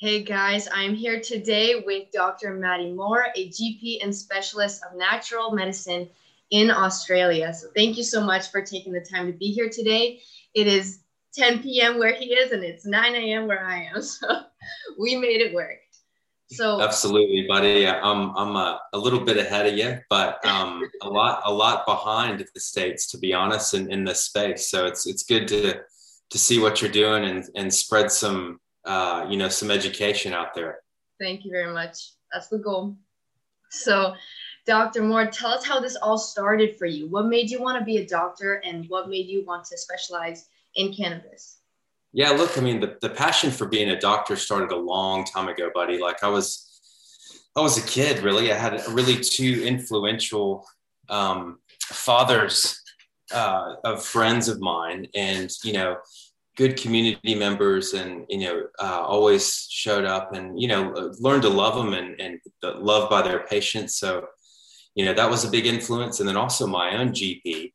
Hey guys, I'm here today with Dr. Maddie Moore, a GP and specialist of natural medicine in Australia. So thank you so much for taking the time to be here today. It is 10 p.m. where he is, and it's 9 a.m. where I am. So we made it work. So absolutely, buddy. I'm I'm a, a little bit ahead of you, but um, a lot a lot behind the states, to be honest, in, in this space. So it's it's good to to see what you're doing and and spread some uh, you know some education out there. Thank you very much. That's the goal. So, Dr. Moore, tell us how this all started for you. What made you want to be a doctor, and what made you want to specialize in cannabis? Yeah, look, I mean, the, the passion for being a doctor started a long time ago, buddy. Like I was, I was a kid, really. I had really two influential um, fathers uh, of friends of mine, and you know, good community members and you know uh, always showed up and you know learned to love them and, and loved by their patients. So you know that was a big influence. And then also my own gp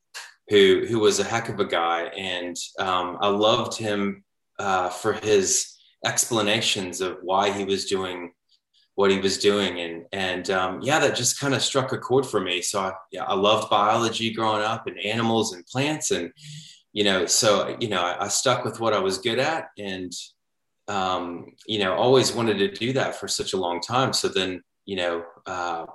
who who was a heck of a guy. And um, i loved him uh, for his explanations of why he was doing what he was doing. And and um, yeah that just kind of struck a chord for me. So I, yeah, I loved biology growing up and animals and plants and you know, so, you know, I, I stuck with what I was good at and, um, you know, always wanted to do that for such a long time. So then, you know, uh,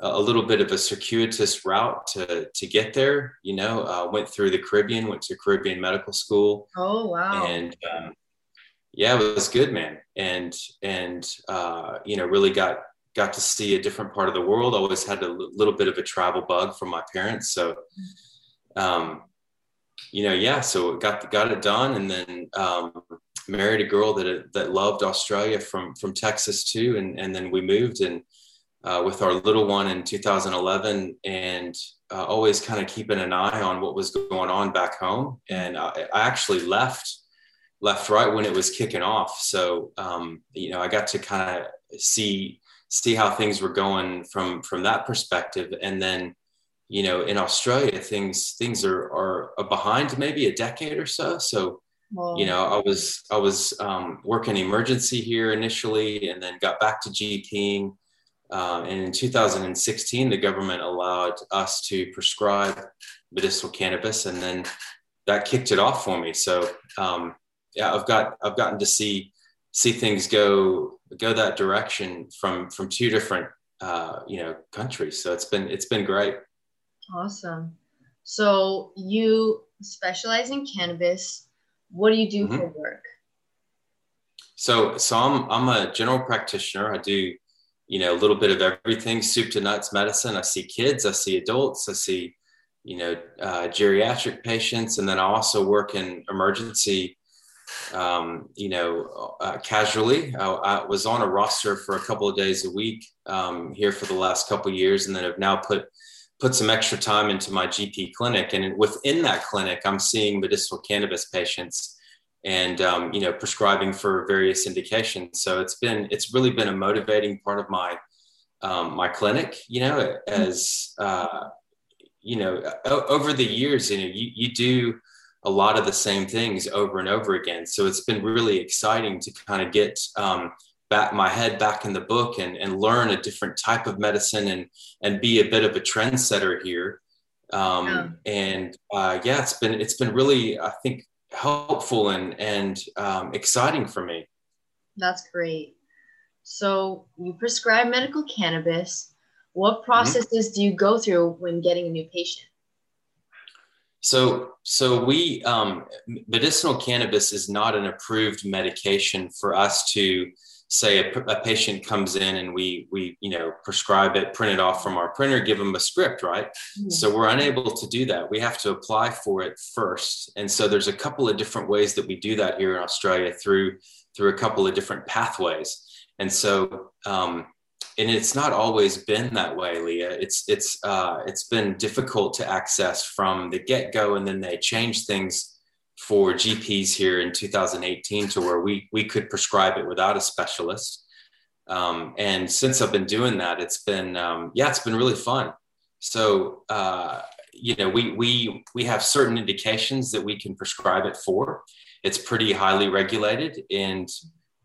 a little bit of a circuitous route to to get there. You know, uh, went through the Caribbean, went to Caribbean medical school. Oh wow! And um, yeah, it was good, man. And and uh, you know, really got got to see a different part of the world. Always had a little bit of a travel bug from my parents, so um, you know, yeah, so got got it done, and then um, married a girl that that loved Australia from from Texas too, and and then we moved and uh, with our little one in 2011, and uh, always kind of keeping an eye on what was going on back home. And I, I actually left left right when it was kicking off, so um, you know I got to kind of see see how things were going from from that perspective, and then you know, in Australia, things things are are behind maybe a decade or so. So, you know, I was I was um, working emergency here initially, and then got back to GPing. Um, and in 2016, the government allowed us to prescribe medicinal cannabis, and then that kicked it off for me. So, um, yeah, I've got I've gotten to see see things go go that direction from from two different uh, you know countries. So it's been it's been great. Awesome. So you specialize in cannabis. What do you do mm-hmm. for work? So, so I'm I'm a general practitioner. I do, you know, a little bit of everything, soup to nuts medicine. I see kids, I see adults, I see, you know, uh, geriatric patients, and then I also work in emergency. Um, you know, uh, casually, I, I, was on a roster for a couple of days a week um, here for the last couple of years, and then have now put put some extra time into my GP clinic. And within that clinic, I'm seeing medicinal cannabis patients and, um, you know, prescribing for various indications. So it's been, it's really been a motivating part of my, um, my clinic, you know, as, uh, you know, over the years, you know, you, you do a lot of the same things over and over again. So it's been really exciting to kind of get, um, back my head back in the book and, and learn a different type of medicine and and be a bit of a trendsetter here um, yeah. and uh, yeah it's been it's been really i think helpful and and um, exciting for me that's great so you prescribe medical cannabis what mm-hmm. processes mm-hmm. do you go through when getting a new patient so, so we um, medicinal cannabis is not an approved medication for us to say a, a, patient comes in and we we you know prescribe it print it off from our printer give them a script right? Mm-hmm. so we're unable to do that. We have to apply for it first. And so there's a couple of different ways that we do that here in australia through through a couple of different pathways. And so um, and it's not always been that way leah it's it's uh, it's been difficult to access from the get-go and then they change things for GPs here in 2018 to where we we could prescribe it without a specialist. Um, and since I've been doing that, it's been um, yeah, it's been really fun. So uh, you know, we we we have certain indications that we can prescribe it for. It's pretty highly regulated, and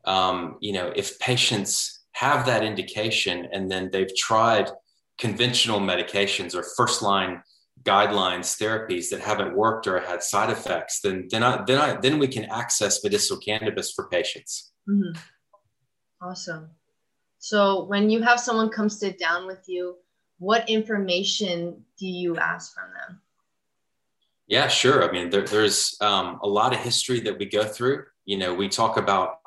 um, you know, if patients have that indication and then they've tried conventional medications or first line guidelines therapies that haven't worked or had side effects, then then I, then I, then we can access medicinal cannabis for patients. Mm-hmm. Awesome. So when you have someone come sit down with you, what information do you ask from them? Yeah, sure. I mean, there, there's um, a lot of history that we go through. You know, we talk about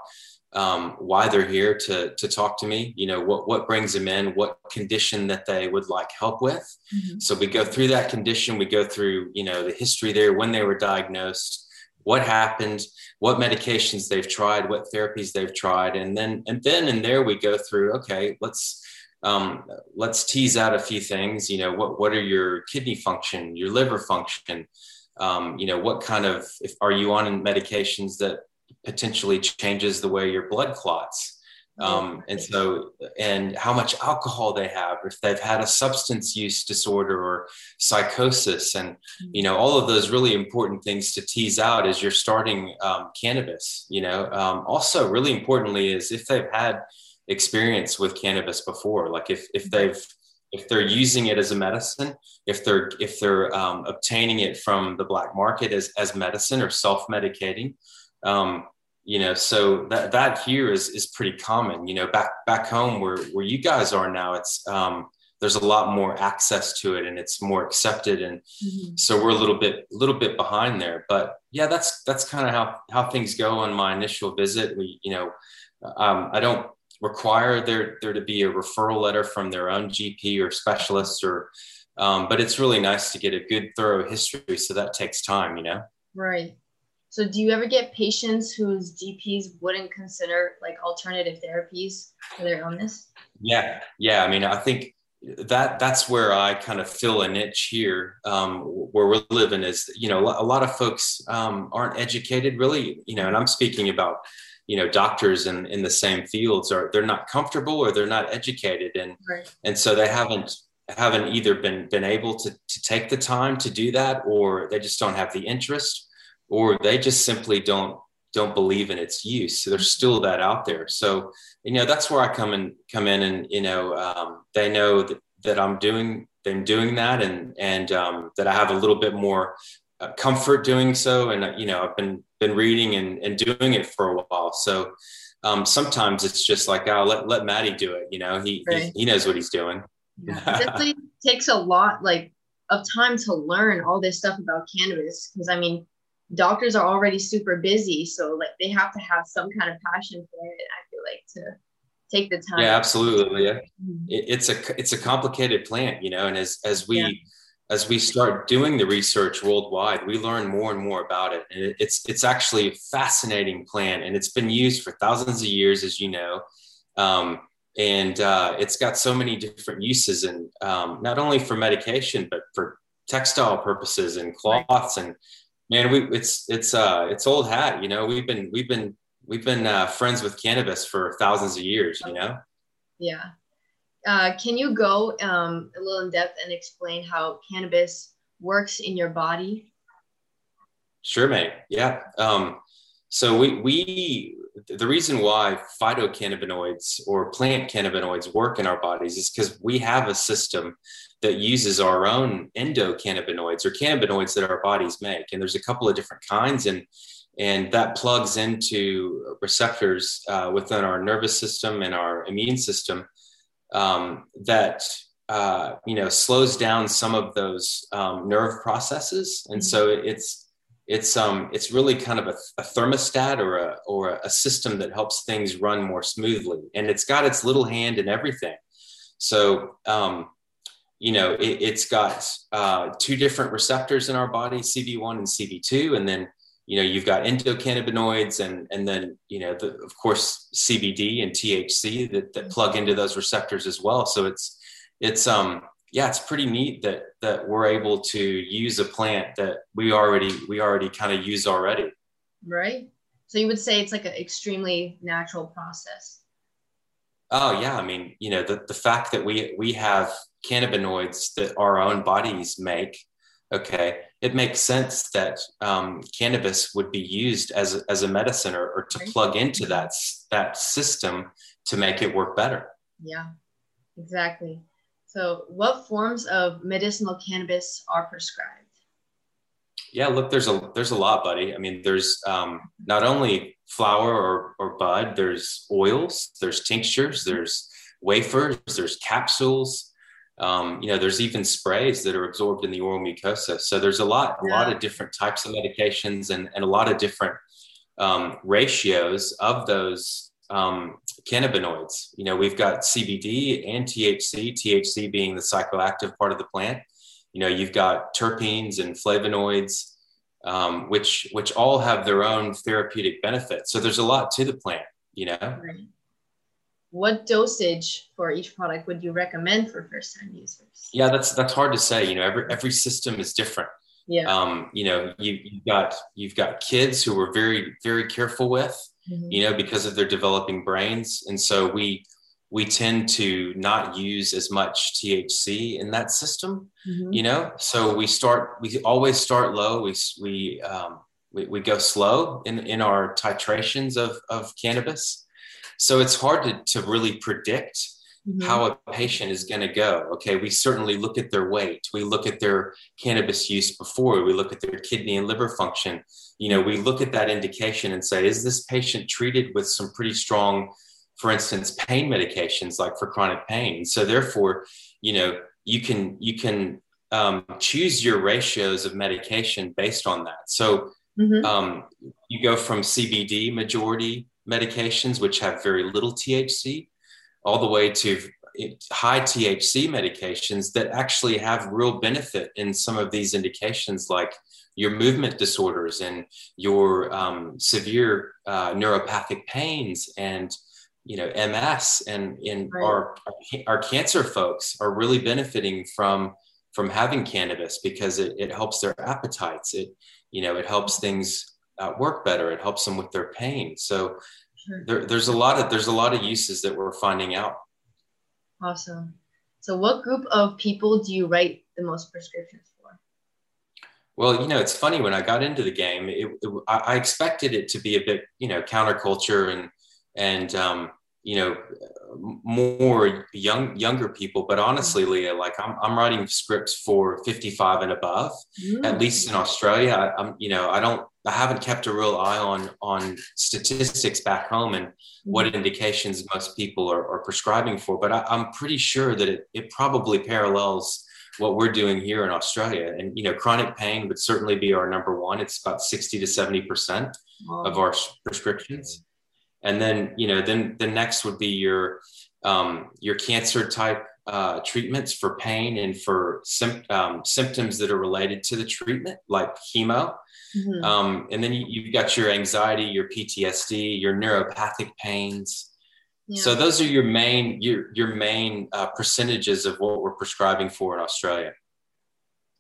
um, why they're here to to talk to me. You know, what what brings them in, what condition that they would like help with. Mm-hmm. So we go through that condition. We go through you know the history there, when they were diagnosed, what happened, what medications they've tried, what therapies they've tried, and then and then and there we go through. Okay, let's um, let's tease out a few things. You know, what what are your kidney function, your liver function? Um, you know, what kind of if are you on medications that potentially changes the way your blood clots? Um, and so, and how much alcohol they have, if they've had a substance use disorder or psychosis, and you know, all of those really important things to tease out as you're starting um, cannabis. You know, um, also really importantly is if they've had experience with cannabis before like if if they've if they're using it as a medicine if they're if they're um, obtaining it from the black market as as medicine or self-medicating um, you know so that that here is is pretty common. You know back back home where where you guys are now it's um, there's a lot more access to it and it's more accepted and mm-hmm. so we're a little bit a little bit behind there. But yeah that's that's kind of how how things go on my initial visit. We you know um, i don't require there there to be a referral letter from their own GP or specialist or um, but it's really nice to get a good thorough history so that takes time you know? Right so do you ever get patients whose gps wouldn't consider like alternative therapies for their illness yeah yeah i mean i think that that's where i kind of fill a niche here um, where we're living is you know a lot of folks um, aren't educated really you know and i'm speaking about you know doctors in, in the same fields are they're not comfortable or they're not educated and right. and so they haven't haven't either been been able to to take the time to do that or they just don't have the interest or they just simply don't don't believe in its use. So there's still that out there. So you know that's where i come and come in and you know um, they know that, that i'm doing them doing that and and um, that i have a little bit more uh, comfort doing so. And uh, you know i've been been reading and, and doing it for a while. So um, sometimes it's just like oh let, let maddie do it. You know he, right. he, he knows what he's doing. Yeah. it takes a lot like of time to learn all this stuff about cannabis. Because i mean doctors are already super busy so like they have to have some kind of passion for it i feel like to take the time yeah absolutely yeah mm-hmm. it's a it's a complicated plant you know and as as we yeah as we start doing the research worldwide, we learn more and more about it. And it's it's actually a fascinating plant, and it's been used for thousands of years, as you know. Um, and uh, it's got so many different uses, and um, not only for medication, but for textile purposes and cloths. And man, we it's it's uh, it's old hat. You know, we've been we've been we've been uh, friends with cannabis for thousands of years. You know. Yeah, uh, can you go um, a little in depth and explain how cannabis works in your body? Sure, mate. Yeah. Um, so we, we the reason why phytocannabinoids or plant cannabinoids work in our bodies is because we have a system that uses our own endocannabinoids or cannabinoids that our bodies make, and there's a couple of different kinds, and and that plugs into receptors uh, within our nervous system and our immune system um, that uh, you know slows down some of those um, nerve processes, and so it's it's um it's really kind of a, a, thermostat or a or a system that helps things run more smoothly, and it's got its little hand in everything. So um, you know it, has got uh, two different receptors in our body, CB1 and CB2, and then you know you've got endocannabinoids and and then you know the, of course cbd and thc that, that plug into those receptors as well. So it's it's um yeah it's pretty neat that that we're able to use a plant that we already we already kind of use already. Right. So you would say it's like an extremely natural process oh yeah i mean you know the, the fact that we we have cannabinoids that our own bodies make okay it makes sense that um, cannabis would be used as a, as a medicine or, or to plug into that that system to make it work better. Yeah, exactly. So, what forms of medicinal cannabis are prescribed? Yeah, look, there's a there's a lot, buddy. I mean, there's um, not only flower or, or bud. There's oils. There's tinctures. There's wafers. There's capsules. Um, you know, there's even sprays that are absorbed in the oral mucosa. So there's a lot, a lot of different types of medications and, and a lot of different um, ratios of those um, cannabinoids. You know, we've got CBD and THC, THC being the psychoactive part of the plant. You know, you've got terpenes and flavonoids, um, which which all have their own therapeutic benefits. So there's a lot to the plant. You know. Right what dosage for each product would you recommend for first time users? Yeah, that's that's hard to say. You know, every every system is different. Yeah. Um, you know, you, you've got you've got kids who we're very very careful with, mm-hmm. you know, because of their developing brains, and so we we tend to not use as much THC in that system, mm-hmm. you know. So we start we always start low. We we um, we, we go slow in in our titrations of of cannabis so it's hard to, to really predict mm-hmm. how a patient is going to go. Okay, we certainly look at their weight, we look at their cannabis use before, we look at their kidney and liver function. You know, we look at that indication and say, is this patient treated with some pretty strong, for instance, pain medications like for chronic pain? So therefore, you know, you can you can um, choose your ratios of medication based on that. So mm-hmm. um, you go from CBD majority medications, which have very little THC, all the way to high THC medications that actually have real benefit in some of these indications, like your movement disorders and your um, severe uh, neuropathic pains and you know MS and in right. our our cancer folks are really benefiting from from having cannabis because it, it helps their appetites. It you know it helps things uh, work better. It helps them with their pain. So sure. there, there's a lot of there's a lot of uses that we're finding out. Awesome. So, what group of people do you write the most prescriptions for? Well, you know, it's funny when I got into the game, it, it, I expected it to be a bit, you know, counterculture and and um, you know more young younger people. But honestly mm. leah like i'm, I'm writing scripts for 55 and above mm. at least in australia. I, am you know i don't i haven't kept a real eye on on statistics back home and what mm. indications most people are, are prescribing for. But I, am pretty sure that it, it probably parallels what we're doing here in australia. And you know chronic pain would certainly be our number one. It's about 60 to 70 percent of our prescriptions and then you know then the next would be your um, your cancer type uh, treatments for pain and for sim- um, symptoms that are related to the treatment like chemo mm-hmm. um, and then you, have got your anxiety your ptsd your neuropathic pains yeah. so those are your main your your main uh, percentages of what we're prescribing for in australia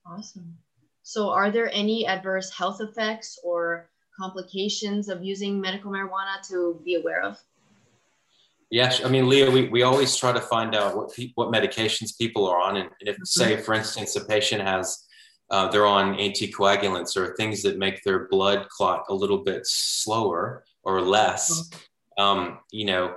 awesome so are there any adverse health effects or complications of using medical marijuana to be aware of? Yes, I mean, Leah, we, we always try to find out what pe- what medications people are on, and, if, mm-hmm. say, for instance, a patient has uh, they're on anticoagulants or things that make their blood clot a little bit slower or less, mm-hmm. um, you know,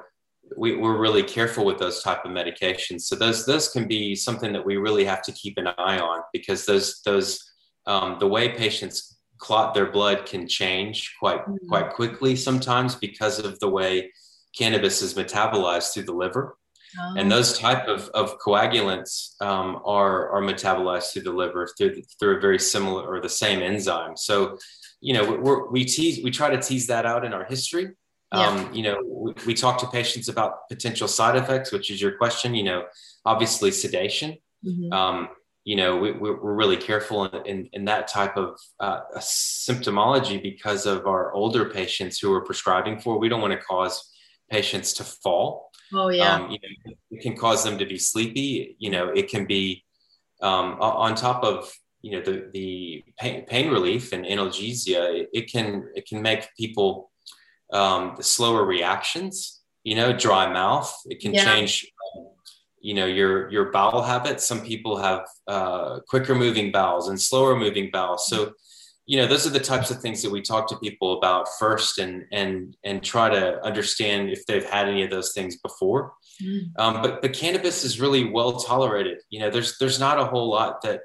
we, we're really careful with those type of medications. So those those can be something that we really have to keep an eye on because those those um, the way patients clot their blood can change quite mm-hmm. quite quickly sometimes because of the way cannabis is metabolized through the liver oh. and those type of, of coagulants um, are are metabolized through the liver through through a very similar or the same enzyme so you know we're, we tease we try to tease that out in our history yeah. um, you know we, we talk to patients about potential side effects which is your question you know obviously sedation mm-hmm. um, you know, we, are really careful in, in, in, that type of uh, symptomology because of our older patients who are prescribing for. We don't want to cause patients to fall. Oh yeah. Um, you know, it can cause them to be sleepy. You know, it can be um, on top of you know the the pain, pain relief and analgesia. It, it, can it can make people um, the slower reactions. You know, dry mouth. It can yeah. change you know your your bowel habits. Some people have uh, quicker moving bowels and slower moving bowels. So you know those are the types of things that we talk to people about first and and and try to understand if they've had any of those things before. Mm. um, but but cannabis is really well tolerated. You know there's there's not a whole lot that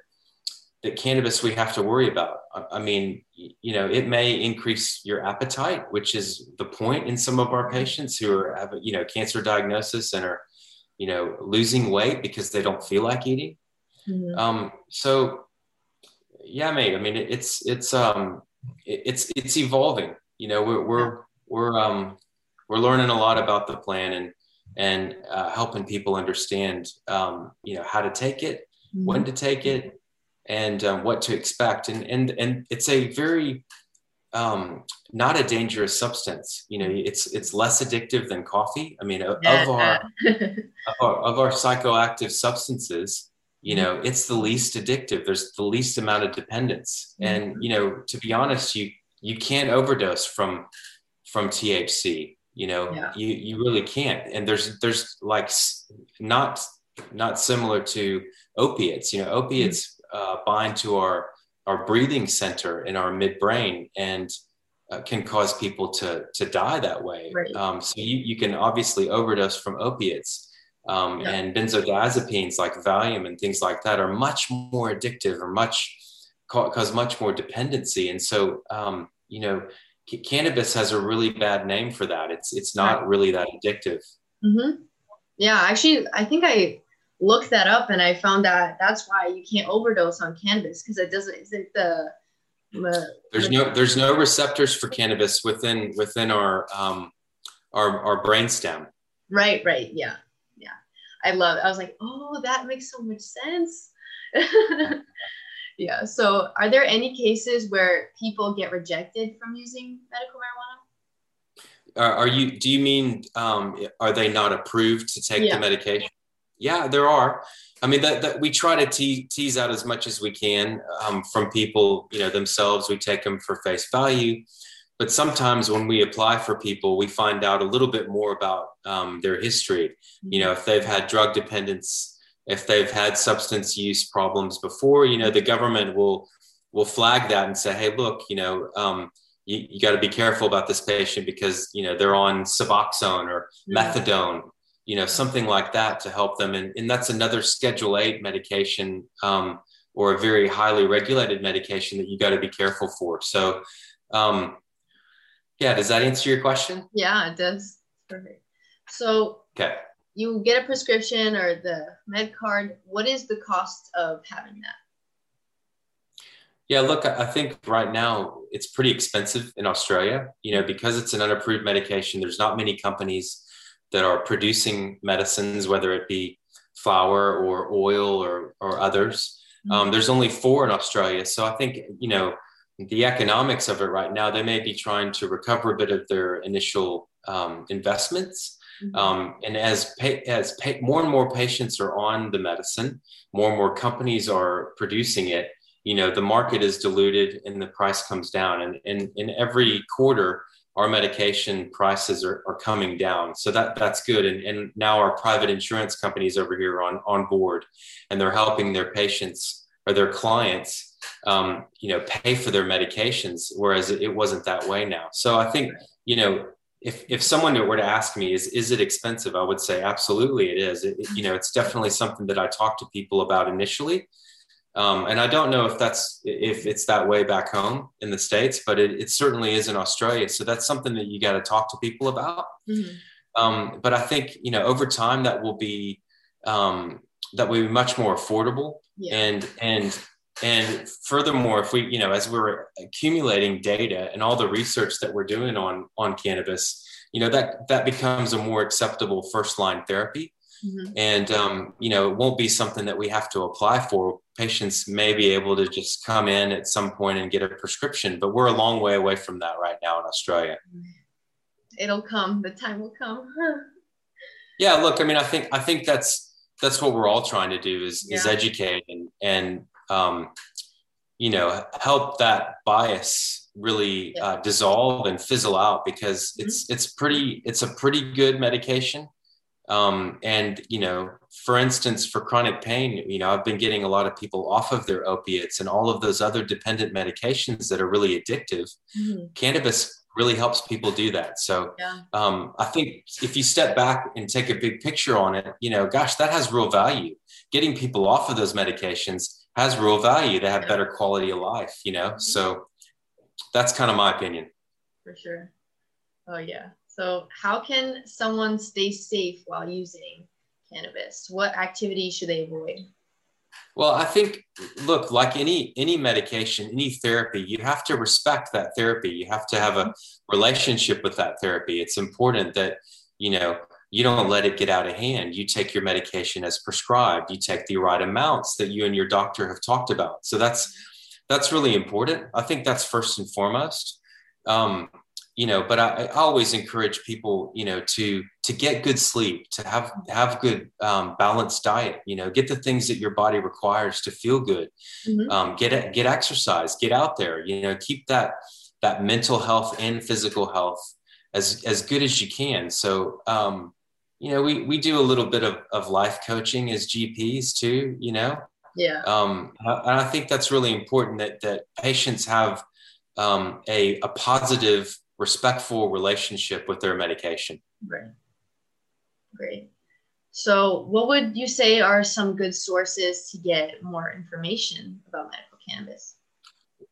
that cannabis we have to worry about. I, I mean you know it may increase your appetite which is the point in some of our patients who are have a you know cancer diagnosis and are you know, losing weight because they don't feel like eating. Mm-hmm. Um, so yeah, mate, I mean, it, it's, it's, um, it, it's, it's evolving, you know, we're, we're, we're, um, we're learning a lot about the plan and, and uh, helping people understand, um, you know, how to take it, mm-hmm. when to take it, and um, what to expect. And, and, and it's a very um, not a dangerous substance. You know, it's it's less addictive than coffee. I mean, of, of our, of our of our psychoactive substances, you know, it's the least addictive. There's the least amount of dependence, mm-hmm. and you know, to be honest, you you can't overdose from from THC. You know, yeah. you you really can't. And there's there's like not not similar to opiates. You know, opiates mm-hmm. uh, bind to our our breathing center in our midbrain and uh, can cause people to to die that way. Right. Um, so you, you can obviously overdose from opiates. Um, yeah. And benzodiazepines like Valium and things like that are much more addictive or much cause much more dependency. And so, um, you know, c- cannabis has a really bad name for that. It's it's not really that addictive. Mm-hmm. Yeah, actually, I think I looked that up and I found that that's why you can't overdose on cannabis because it doesn't isn't the, the there's no there's no receptors for cannabis within within our um our our brainstem. Right, right, yeah, yeah. I love. It. I was like, oh, that makes so much sense. yeah. So, are there any cases where people get rejected from using medical marijuana? are you? Do you mean um, are they not approved to take yeah. the medication? Yeah, there are. I mean, that, that we try to te- tease out as much as we can um, from people, you know, themselves. We take them for face value, but sometimes when we apply for people, we find out a little bit more about um, their history. You know, if they've had drug dependence, if they've had substance use problems before, you know, the government will will flag that and say, hey, look, you know. Um, you, you got to be careful about this patient because you know they're on Suboxone or methadone you know something like that to help them. And, and that's another schedule 8 medication um, or a very highly regulated medication that you got to be careful for. So um, yeah does that answer your question? Yeah it does. Perfect. So okay. you get a prescription or the med card. What is the cost of having that? Yeah, look, I think right now it's pretty expensive in Australia, you know, because it's an unapproved medication. There's not many companies that are producing medicines, whether it be flower or oil or, or others. Mm-hmm. Um, there's only four in Australia. So I think, you know, the economics of it right now, they may be trying to recover a bit of their initial um, investments. Mm-hmm. Um, and as pa- as pa- more and more patients are on the medicine, more and more companies are producing it. You know, the market is diluted and the price comes down. And in every quarter, our medication prices are, are coming down. So that that's good. And, and now our private insurance companies over here on, on board and they're helping their patients or their clients, um, you know, pay for their medications, whereas it wasn't that way now. So I think, you know, if, if someone were to ask me, is, is it expensive? I would say absolutely it is. It, you know, it's definitely something that I talk to people about initially um, and I don't know if that's if it's that way back home in the states, but it, it certainly is in Australia. So that's something that you got to talk to people about. Mm-hmm. Um, but I think you know over time that will be um, that will be much more affordable. Yeah. And and and furthermore, if we you know as we're accumulating data and all the research that we're doing on on cannabis, you know that that becomes a more acceptable first line therapy. Mm-hmm. And um, you know, it won't be something that we have to apply for. Patients may be able to just come in at some point and get a prescription, but we're a long way away from that right now in Australia. It'll come. The time will come. yeah, look, I mean, I think I think that's that's what we're all trying to do is yeah. is educate and and um, you know help that bias really yeah. uh, dissolve and fizzle out because it's mm-hmm. it's pretty it's a pretty good medication Um, and you know, for instance, for chronic pain, you know, I've been getting a lot of people off of their opiates and all of those other dependent medications that are really addictive. Mm-hmm. Cannabis really helps people do that. So yeah. um, I think if you step back and take a big picture on it, you know, gosh, that has real value. Getting people off of those medications has real value. They have better quality of life, you know. Mm-hmm. So that's kind of my opinion. For sure. Oh yeah. So how can someone stay safe while using cannabis? What activities should they avoid? Well, I think look, like any any medication, any therapy, you have to respect that therapy. You have to have a relationship with that therapy. It's important that, you know, you don't let it get out of hand. You take your medication as prescribed. You take the right amounts that you and your doctor have talked about. So that's that's really important. I think that's first and foremost. Um, you know but I, I, always encourage people you know to to get good sleep to have have good um, balanced diet you know get the things that your body requires to feel good. Mm-hmm. um, get get exercise get out there you know keep that that mental health and physical health as as good as you can. So um, you know we we do a little bit of, of life coaching as gps too you know? Yeah. Um, and i think that's really important that that patients have um, a, a positive respectful relationship with their medication. Right. Great. So, what would you say are some good sources to get more information about medical cannabis?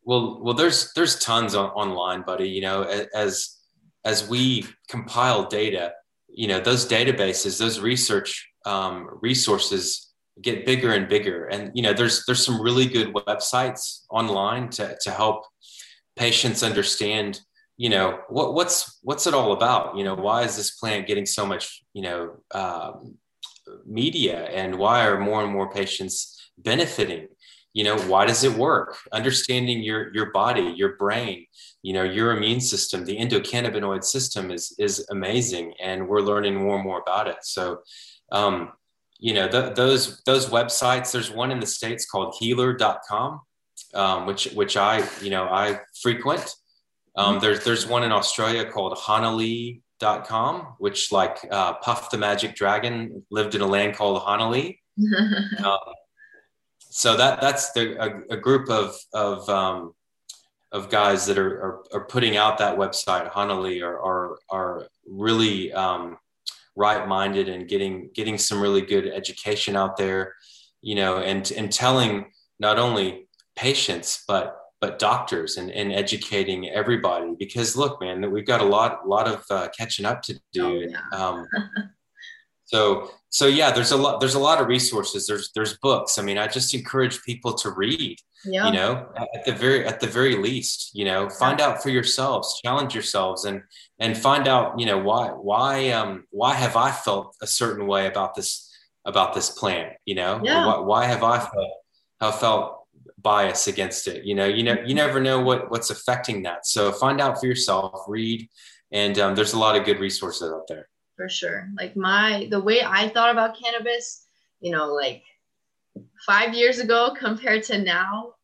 Well, well, there's there's tons on, online, buddy. You know, as as we compile data, you know, those databases, those research um, resources get bigger and bigger, and you know, there's there's some really good websites online to to help patients understand you know what, what's what's it all about? You know why is this plant getting so much you know um, media and why are more and more patients benefiting? You know why does it work? Understanding your your body your brain you know your immune system the endocannabinoid system is is amazing and we're learning more and more about it. So um, you know th- those those websites there's one in the states called healer.com um, which which i you know i frequent um, there's there's one in Australia called Honahlee.com, which like uh, Puff the Magic Dragon lived in a land called Honahlee. um, so that that's the, a, a group of of um, of guys that are, are, are putting out that website Honahlee are are, are really um, right minded and getting getting some really good education out there, you know, and and telling not only patients but but doctors and, and educating everybody because look man we've got a lot lot of uh, catching up to do oh, yeah. um, so so yeah there's a lot there's a lot of resources there's there's books i mean i just encourage people to read yeah. you know at the very at the very least you know find out for yourselves challenge yourselves and and find out you know why why um why have i felt a certain way about this about this plant you know yeah. why, why have i felt have felt bias against it. You know, you know, you never know what what's affecting that. So find out for yourself, read, and um, there's a lot of good resources out there. For sure. Like my the way I thought about cannabis, you know, like five years ago compared to now,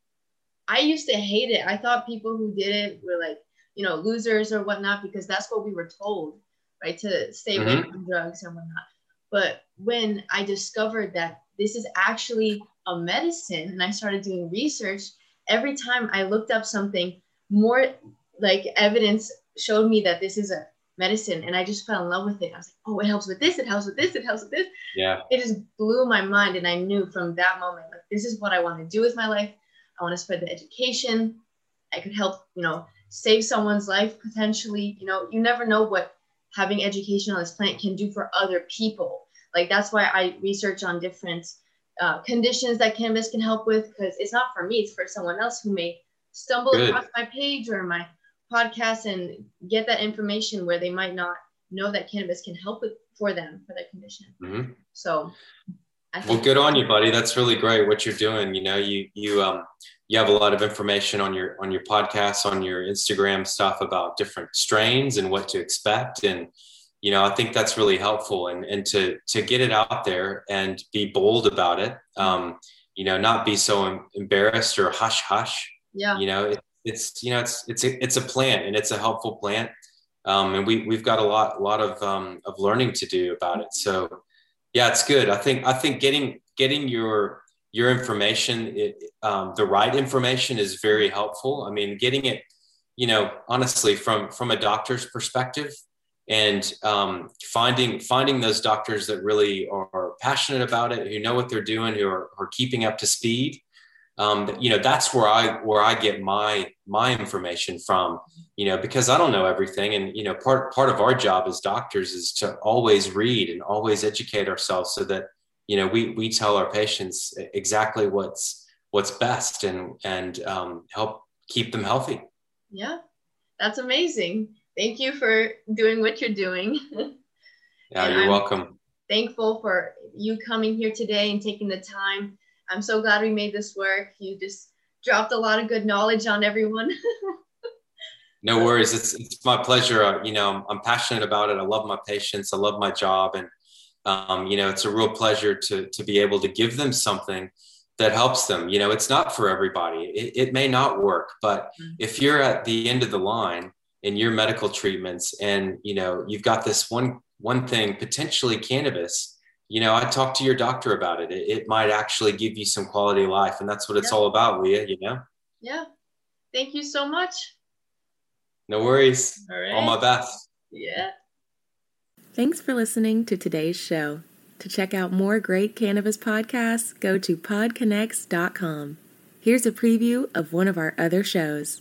I used to hate it. I thought people who did it were like, you know, losers or whatnot because that's what we were told, right? To stay away mm-hmm. from drugs and whatnot. But when I discovered that this is actually a medicine and I started doing research, every time I looked up something, more like evidence showed me that this is a medicine and I just fell in love with it. I was like, oh, it helps with this, it helps with this, it helps with this. Yeah. It just blew my mind. And I knew from that moment, like, this is what I want to do with my life. I want to spread the education. I could help, you know, save someone's life potentially. You know, you never know what having education on this plant can do for other people. Like, that's why I research on different uh, conditions that cannabis can help with because it's not for me, it's for someone else who may stumble Good. across my page or my podcast and get that information where they might not know that cannabis can help with for them for that condition. Mm-hmm. So, well, good on you, buddy. That's really great what you're doing. You know, you you um you have a lot of information on your on your podcast, on your Instagram stuff about different strains and what to expect and you know i think that's really helpful and and to to get it out there and be bold about it um you know not be so embarrassed or hush hush yeah you know it, it's you know it's it's a, it's a plant and it's a helpful plant um, and we we've got a lot a lot of um, of learning to do about it. So yeah, it's good. I think I think getting getting your your information, it, um, the right information, is very helpful. I mean, getting it, you know, honestly, from from a doctor's perspective, and um, finding finding those doctors that really are passionate about it, who know what they're doing, who are, are keeping up to speed. Um, you know, that's where I where I get my my information from. You know, because I don't know everything, and you know, part part of our job as doctors is to always read and always educate ourselves so that you know we we tell our patients exactly what's what's best and and um, help keep them healthy. Yeah, that's amazing thank you for doing what you're doing. yeah, you're I'm welcome. Thankful for you coming here today and taking the time. I'm so glad we made this work. You just dropped a lot of good knowledge on everyone. no worries. It's, it's my pleasure. Uh, you know, I'm, passionate about it. I love my patients. I love my job. And, um, you know, it's a real pleasure to, to be able to give them something that helps them. You know, it's not for everybody. It, it may not work, but mm-hmm. if you're at the end of the line in your medical treatments and you know you've got this one one thing potentially cannabis you know i talk to your doctor about it. It, it might actually give you some quality of life and that's what it's yeah. all about leah you know? Yeah. Thank you so much. No worries. All, right. all my best. Yeah. Thanks for listening to today's show. To check out more great cannabis podcasts go to podconnects.com here's a preview of one of our other shows